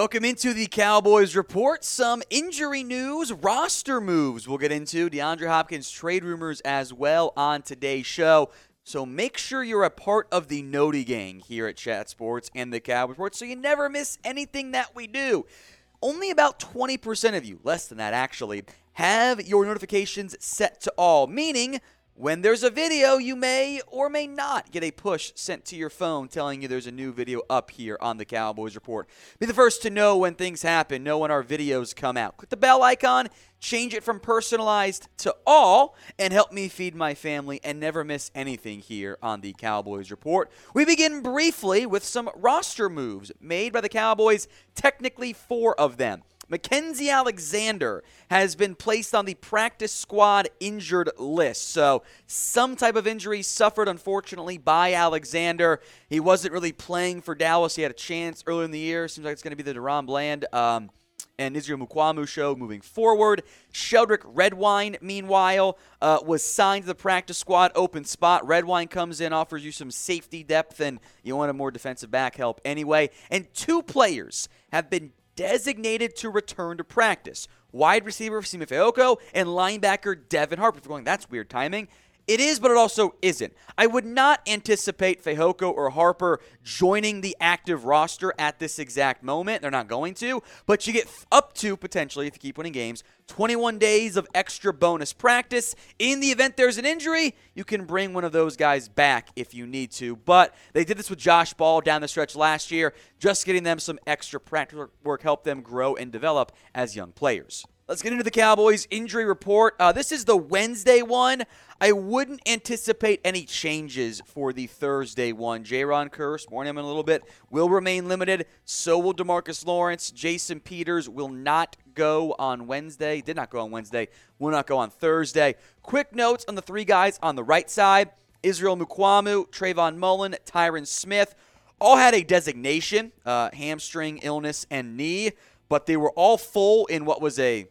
Welcome into the Cowboys report. Some injury news, roster moves we'll get into, DeAndre Hopkins trade rumors as well on today's show. So make sure you're a part of the Noti gang here at Chat Sports and the Cowboys Report so you never miss anything that we do. Only about 20% of you, less than that actually, have your notifications set to all, meaning when there's a video, you may or may not get a push sent to your phone telling you there's a new video up here on the Cowboys Report. Be the first to know when things happen, know when our videos come out. Click the bell icon, change it from personalized to all, and help me feed my family and never miss anything here on the Cowboys Report. We begin briefly with some roster moves made by the Cowboys, technically four of them. Mackenzie Alexander has been placed on the practice squad injured list. So, some type of injury suffered, unfortunately, by Alexander. He wasn't really playing for Dallas. He had a chance earlier in the year. Seems like it's going to be the DaRon Bland. Um, and Israel Mukuamu show moving forward. Sheldrick Redwine, meanwhile, uh, was signed to the practice squad open spot. Redwine comes in, offers you some safety depth, and you want a more defensive back help anyway. And two players have been designated to return to practice. Wide receiver Simi Fehoko and linebacker Devin Harper. If you're going, that's weird timing. It is, but it also isn't. I would not anticipate Fehoko or Harper joining the active roster at this exact moment. They're not going to, but you get up to potentially, if you keep winning games, 21 days of extra bonus practice. In the event there's an injury, you can bring one of those guys back if you need to. But they did this with Josh Ball down the stretch last year. Just getting them some extra practice work helped them grow and develop as young players. Let's get into the Cowboys injury report. Uh, this is the Wednesday one. I wouldn't anticipate any changes for the Thursday one. Jayron Kearse, warn him in a little bit, will remain limited. So will Demarcus Lawrence. Jason Peters will not go on Wednesday. Did not go on Wednesday. Will not go on Thursday. Quick notes on the three guys on the right side Israel Mukuamu, Trayvon Mullen, Tyron Smith. All had a designation uh, hamstring, illness, and knee, but they were all full in what was a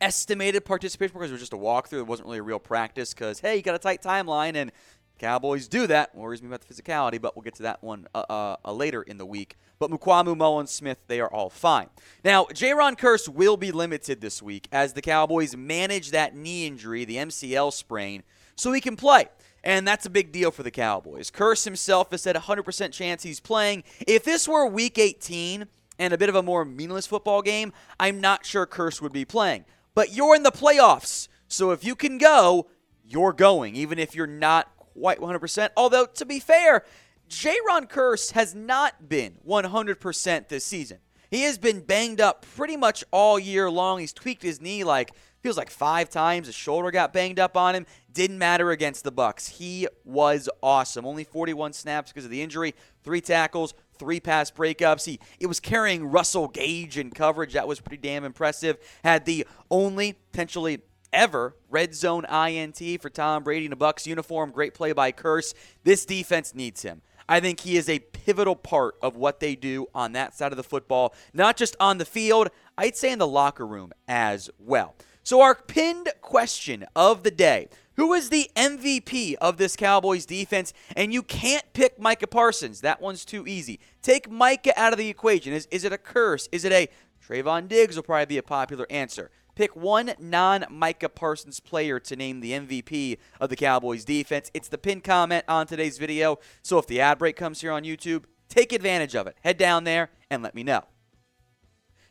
estimated participation because it was just a walkthrough. It wasn't really a real practice because, hey, you got a tight timeline, and Cowboys do that. Worries me about the physicality, but we'll get to that one uh, uh, uh, later in the week. But Mukuamu, Mullins, Smith, they are all fine. Now, Jayron Kearse will be limited this week as the Cowboys manage that knee injury, the MCL sprain, so he can play. And that's a big deal for the Cowboys. Kearse himself has said 100% chance he's playing. If this were week 18 and a bit of a more meaningless football game, I'm not sure Kearse would be playing but you're in the playoffs. So if you can go, you're going, even if you're not quite 100%. Although, to be fair, Jayron Kearse has not been 100% this season. He has been banged up pretty much all year long. He's tweaked his knee like feels like five times. His shoulder got banged up on him. Didn't matter against the Bucks. He was awesome. Only 41 snaps because of the injury, three tackles, three pass breakups. He it was carrying Russell Gage in coverage. That was pretty damn impressive. Had the only potentially ever red zone INT for Tom Brady in a Bucks uniform. Great play by Kearse. This defense needs him. I think he is a pivotal part of what they do on that side of the football, not just on the field, I'd say in the locker room as well. So, our pinned question of the day who is the MVP of this Cowboys defense? And you can't pick Micah Parsons. That one's too easy. Take Micah out of the equation. Is, is it a Kearse? Is it a Trevon Diggs will probably be a popular answer. Pick one non Micah Parsons player to name the MVP of the Cowboys defense. It's the pinned comment on today's video. So if the ad break comes here on YouTube, take advantage of it. Head down there and let me know.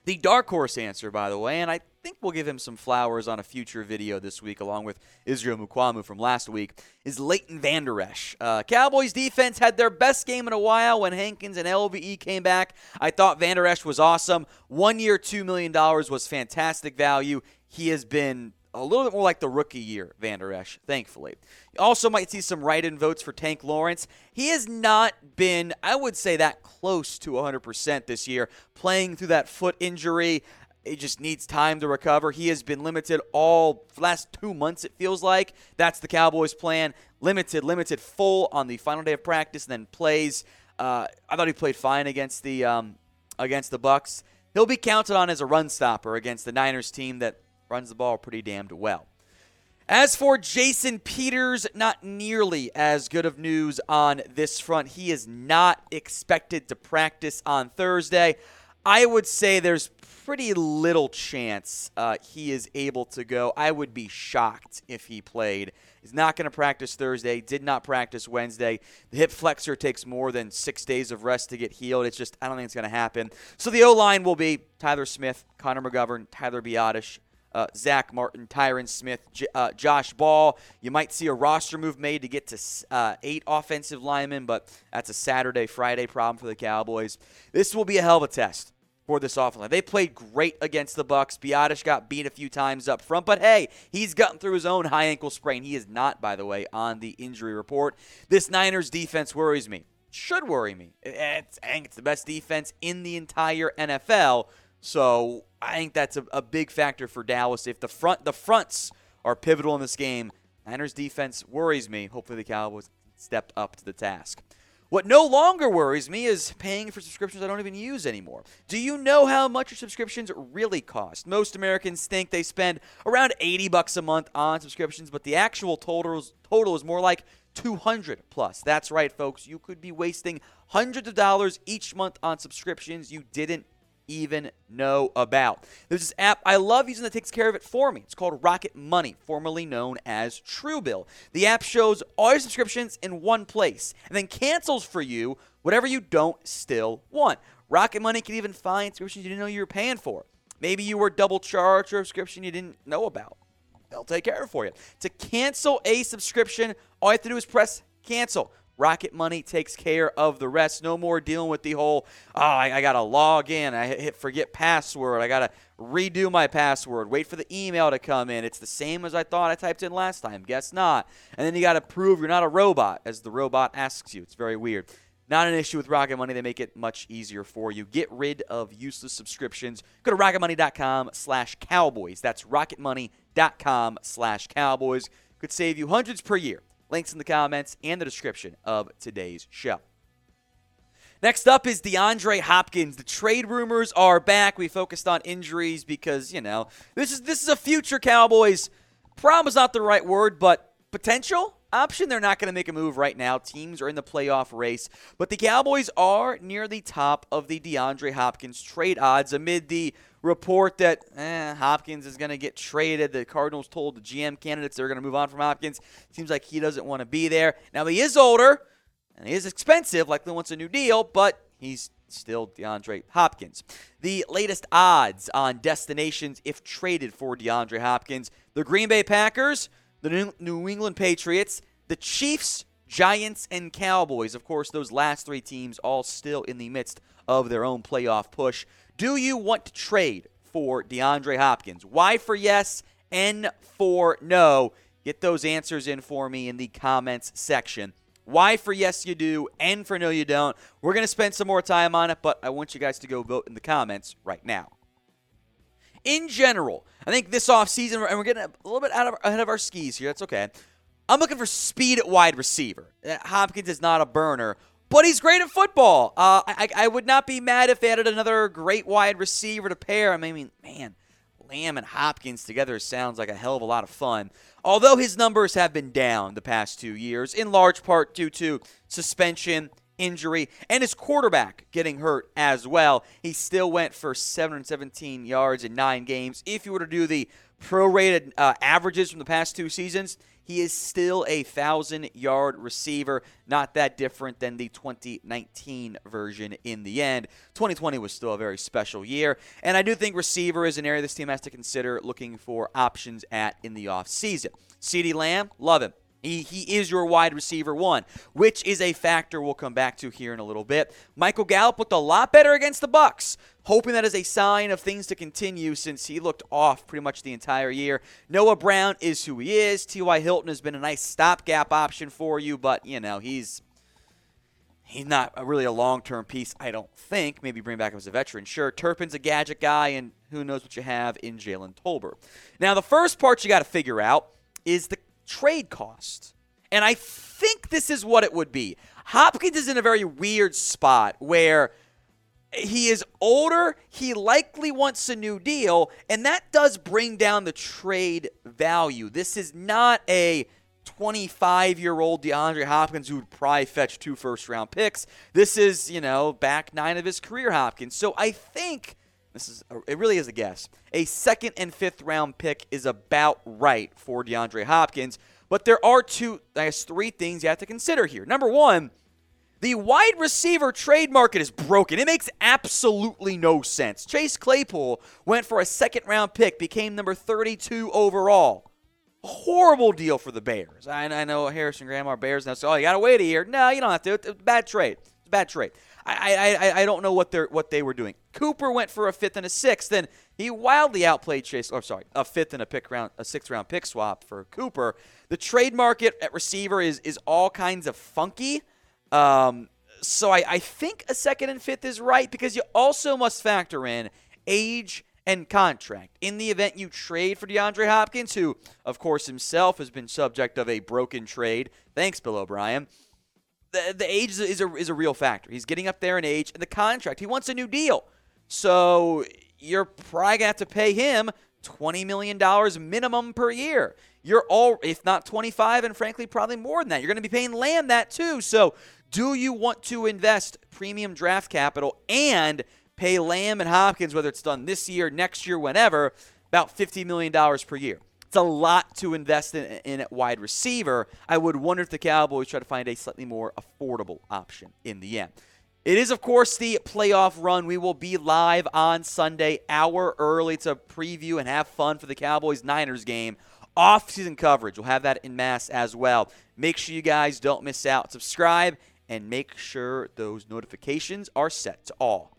The dark horse answer, by the way, and I think we'll give him some flowers on a future video this week, along with Israel Mukuamu from last week, is Leighton Vander Esch. Uh, Cowboys defense had their best game in a while when Hankins and LVE came back. I thought Vander Esch was awesome. One year, $2 million was fantastic value. He has been a little bit more like the rookie year, Vander Esch, thankfully. You also might see some write in votes for Tank Lawrence. He has not been, I would say, that close to 100% this year, playing through that foot injury. It just needs time to recover. He has been limited all last two months, it feels like. That's the Cowboys' plan. Limited, limited, full on the final day of practice, and then plays. Uh, I thought he played fine against the um, against the Bucks. He'll be counted on as a run stopper against the Niners team that runs the ball pretty damned well. As for Jason Peters, not nearly as good of news on this front. He is not expected to practice on Thursday. I would say there's pretty little chance uh, he is able to go. I would be shocked if he played. He's not going to practice Thursday, did not practice Wednesday. The hip flexor takes more than six days of rest to get healed. It's just, I don't think it's going to happen. So the O line will be Tyler Smith, Connor McGovern, Tyler Biadasz, uh, Zack Martin, Tyron Smith, J- uh, Josh Ball. You might see a roster move made to get to uh, eight offensive linemen, but that's a Saturday, Friday problem for the Cowboys. This will be a hell of a test for this offense. They played great against the Bucks. Biadasz got beat a few times up front, but hey, he's gotten through his own high ankle sprain. He is not, by the way, on the injury report. This Niners defense worries me. Should worry me. It's, it's the best defense in the entire NFL. So I think that's a, a big factor for Dallas. If the front the fronts are pivotal in this game, Niners defense worries me. Hopefully the Cowboys stepped up to the task. What no longer worries me is paying for subscriptions I don't even use anymore. Do you know how much your subscriptions really cost? Most Americans think they spend around 80 bucks a month on subscriptions, but the actual total is, total is more like 200 plus. That's right, folks. You could be wasting hundreds of dollars each month on subscriptions you didn't even know about. There's this app I love using that takes care of it for me. It's called Rocket Money, formerly known as Truebill. The app shows all your subscriptions in one place and then cancels for you whatever you don't still want. Rocket Money can even find subscriptions you didn't know you were paying for. Maybe you were double charged or a subscription you didn't know about. They'll take care of it for you. To cancel a subscription, all you have to do is press cancel. Rocket Money takes care of the rest. No more dealing with the whole, oh, I, I got to log in. I hit forget password. I got to redo my password. Wait for the email to come in. It's the same as I thought I typed in last time. Guess not. And then you got to prove you're not a robot as the robot asks you. It's very weird. Not an issue with Rocket Money. They make it much easier for you. Get rid of useless subscriptions. Go to rocketmoney.com slash cowboys. That's rocketmoney.com slash cowboys. Could save you hundreds per year. Links in the comments and the description of today's show. Next up is DeAndre Hopkins. The trade rumors are back. We focused on injuries because, you know, this is this is a future Cowboys. Problem is not the right word, but potential option. They're not going to make a move right now. Teams are in the playoff race, but the Cowboys are near the top of the DeAndre Hopkins trade odds amid the report that eh, Hopkins is going to get traded. The Cardinals told the GM candidates they're going to move on from Hopkins. Seems like he doesn't want to be there. Now, he is older and he is expensive, likely wants a new deal, but he's still DeAndre Hopkins. The latest odds on destinations if traded for DeAndre Hopkins the Green Bay Packers, the New England Patriots, the Chiefs, Giants, and Cowboys. Of course, those last three teams all still in the midst of their own playoff push. Do you want to trade for DeAndre Hopkins? Y for yes, N for no. Get those answers in for me in the comments section. Y for yes, you do. N for no, you don't. We're going to spend some more time on it, but I want you guys to go vote in the comments right now. In general, I think this offseason, and we're getting a little bit out of, ahead of our skis here. That's okay. I'm looking for speed at wide receiver. Uh, Hopkins is not a burner, but he's great at football. Uh, I, I would not be mad if they added another great wide receiver to pair. I mean, man, Lamb and Hopkins together sounds like a hell of a lot of fun. Although his numbers have been down the past two years, in large part due to suspension injury and his quarterback getting hurt as well. He still went for 717 yards in nine games. If you were to do the prorated uh, averages from the past two seasons, he is still a thousand yard receiver. Not that different than the 2019 version in the end. 2020 was still a very special year. And I do think receiver is an area this team has to consider looking for options at in the offseason. CeeDee Lamb, love him. He, he is your wide receiver one, which is a factor we'll come back to here in a little bit. Michael Gallup looked a lot better against the Bucks. hoping that is a sign of things to continue since he looked off pretty much the entire year. Noah Brown is who he is. T.Y. Hilton has been a nice stopgap option for you, but you know he's he's not really a long-term piece, I don't think. Maybe bring back him as a veteran. Sure, Turpin's a gadget guy, and who knows what you have in Jalen Tolbert. Now, the first part you got to figure out is the trade cost. And I think this is what it would be. Hopkins is in a very weird spot where he is older, he likely wants a new deal, and that does bring down the trade value. This is not a 25 year old DeAndre Hopkins who would probably fetch two first round picks. This is, you know, back nine of his career Hopkins. So I think this is a, it really is a guess. A second and fifth round pick is about right for DeAndre Hopkins, but there are two, I guess, three things you have to consider here. Number one, the wide receiver trade market is broken. It makes absolutely no sense. Chase Claypool went for a second round pick, became number 32 overall. A Horrible deal for the Bears. I, I know Harrison Graham, our Bears now say, "Oh, you got to wait a year." No, you don't have to. It's a bad trade. It's a bad trade. I, I, I don't know what they're, what they were doing. Cooper went for a fifth and a sixth, and he wildly outplayed Chase. Or sorry, a fifth and a pick round, a sixth round pick swap for Cooper. The trade market at receiver is is all kinds of funky. Um, so I, I think a second and fifth is right because you also must factor in age and contract. In the event you trade for DeAndre Hopkins, who, of course, himself has been subject of a broken trade, thanks, Bill O'Brien the, the age is a, is a real factor. He's getting up there in age, and the contract. He wants a new deal. So you're probably going to have to pay him $20 million minimum per year. You're all, if not 25, and frankly, probably more than that. You're going to be paying Lamb that too. So do you want to invest premium draft capital and pay Lamb and Hopkins, whether it's done this year, next year, whenever, about $50 million per year? It's a lot to invest in, in at wide receiver. I would wonder if the Cowboys try to find a slightly more affordable option in the end. It is, of course, the playoff run. We will be live on Sunday, hour early to preview and have fun for the Cowboys Niners game. Off season coverage. We'll have that in mass as well. Make sure you guys don't miss out. Subscribe and make sure those notifications are set to all.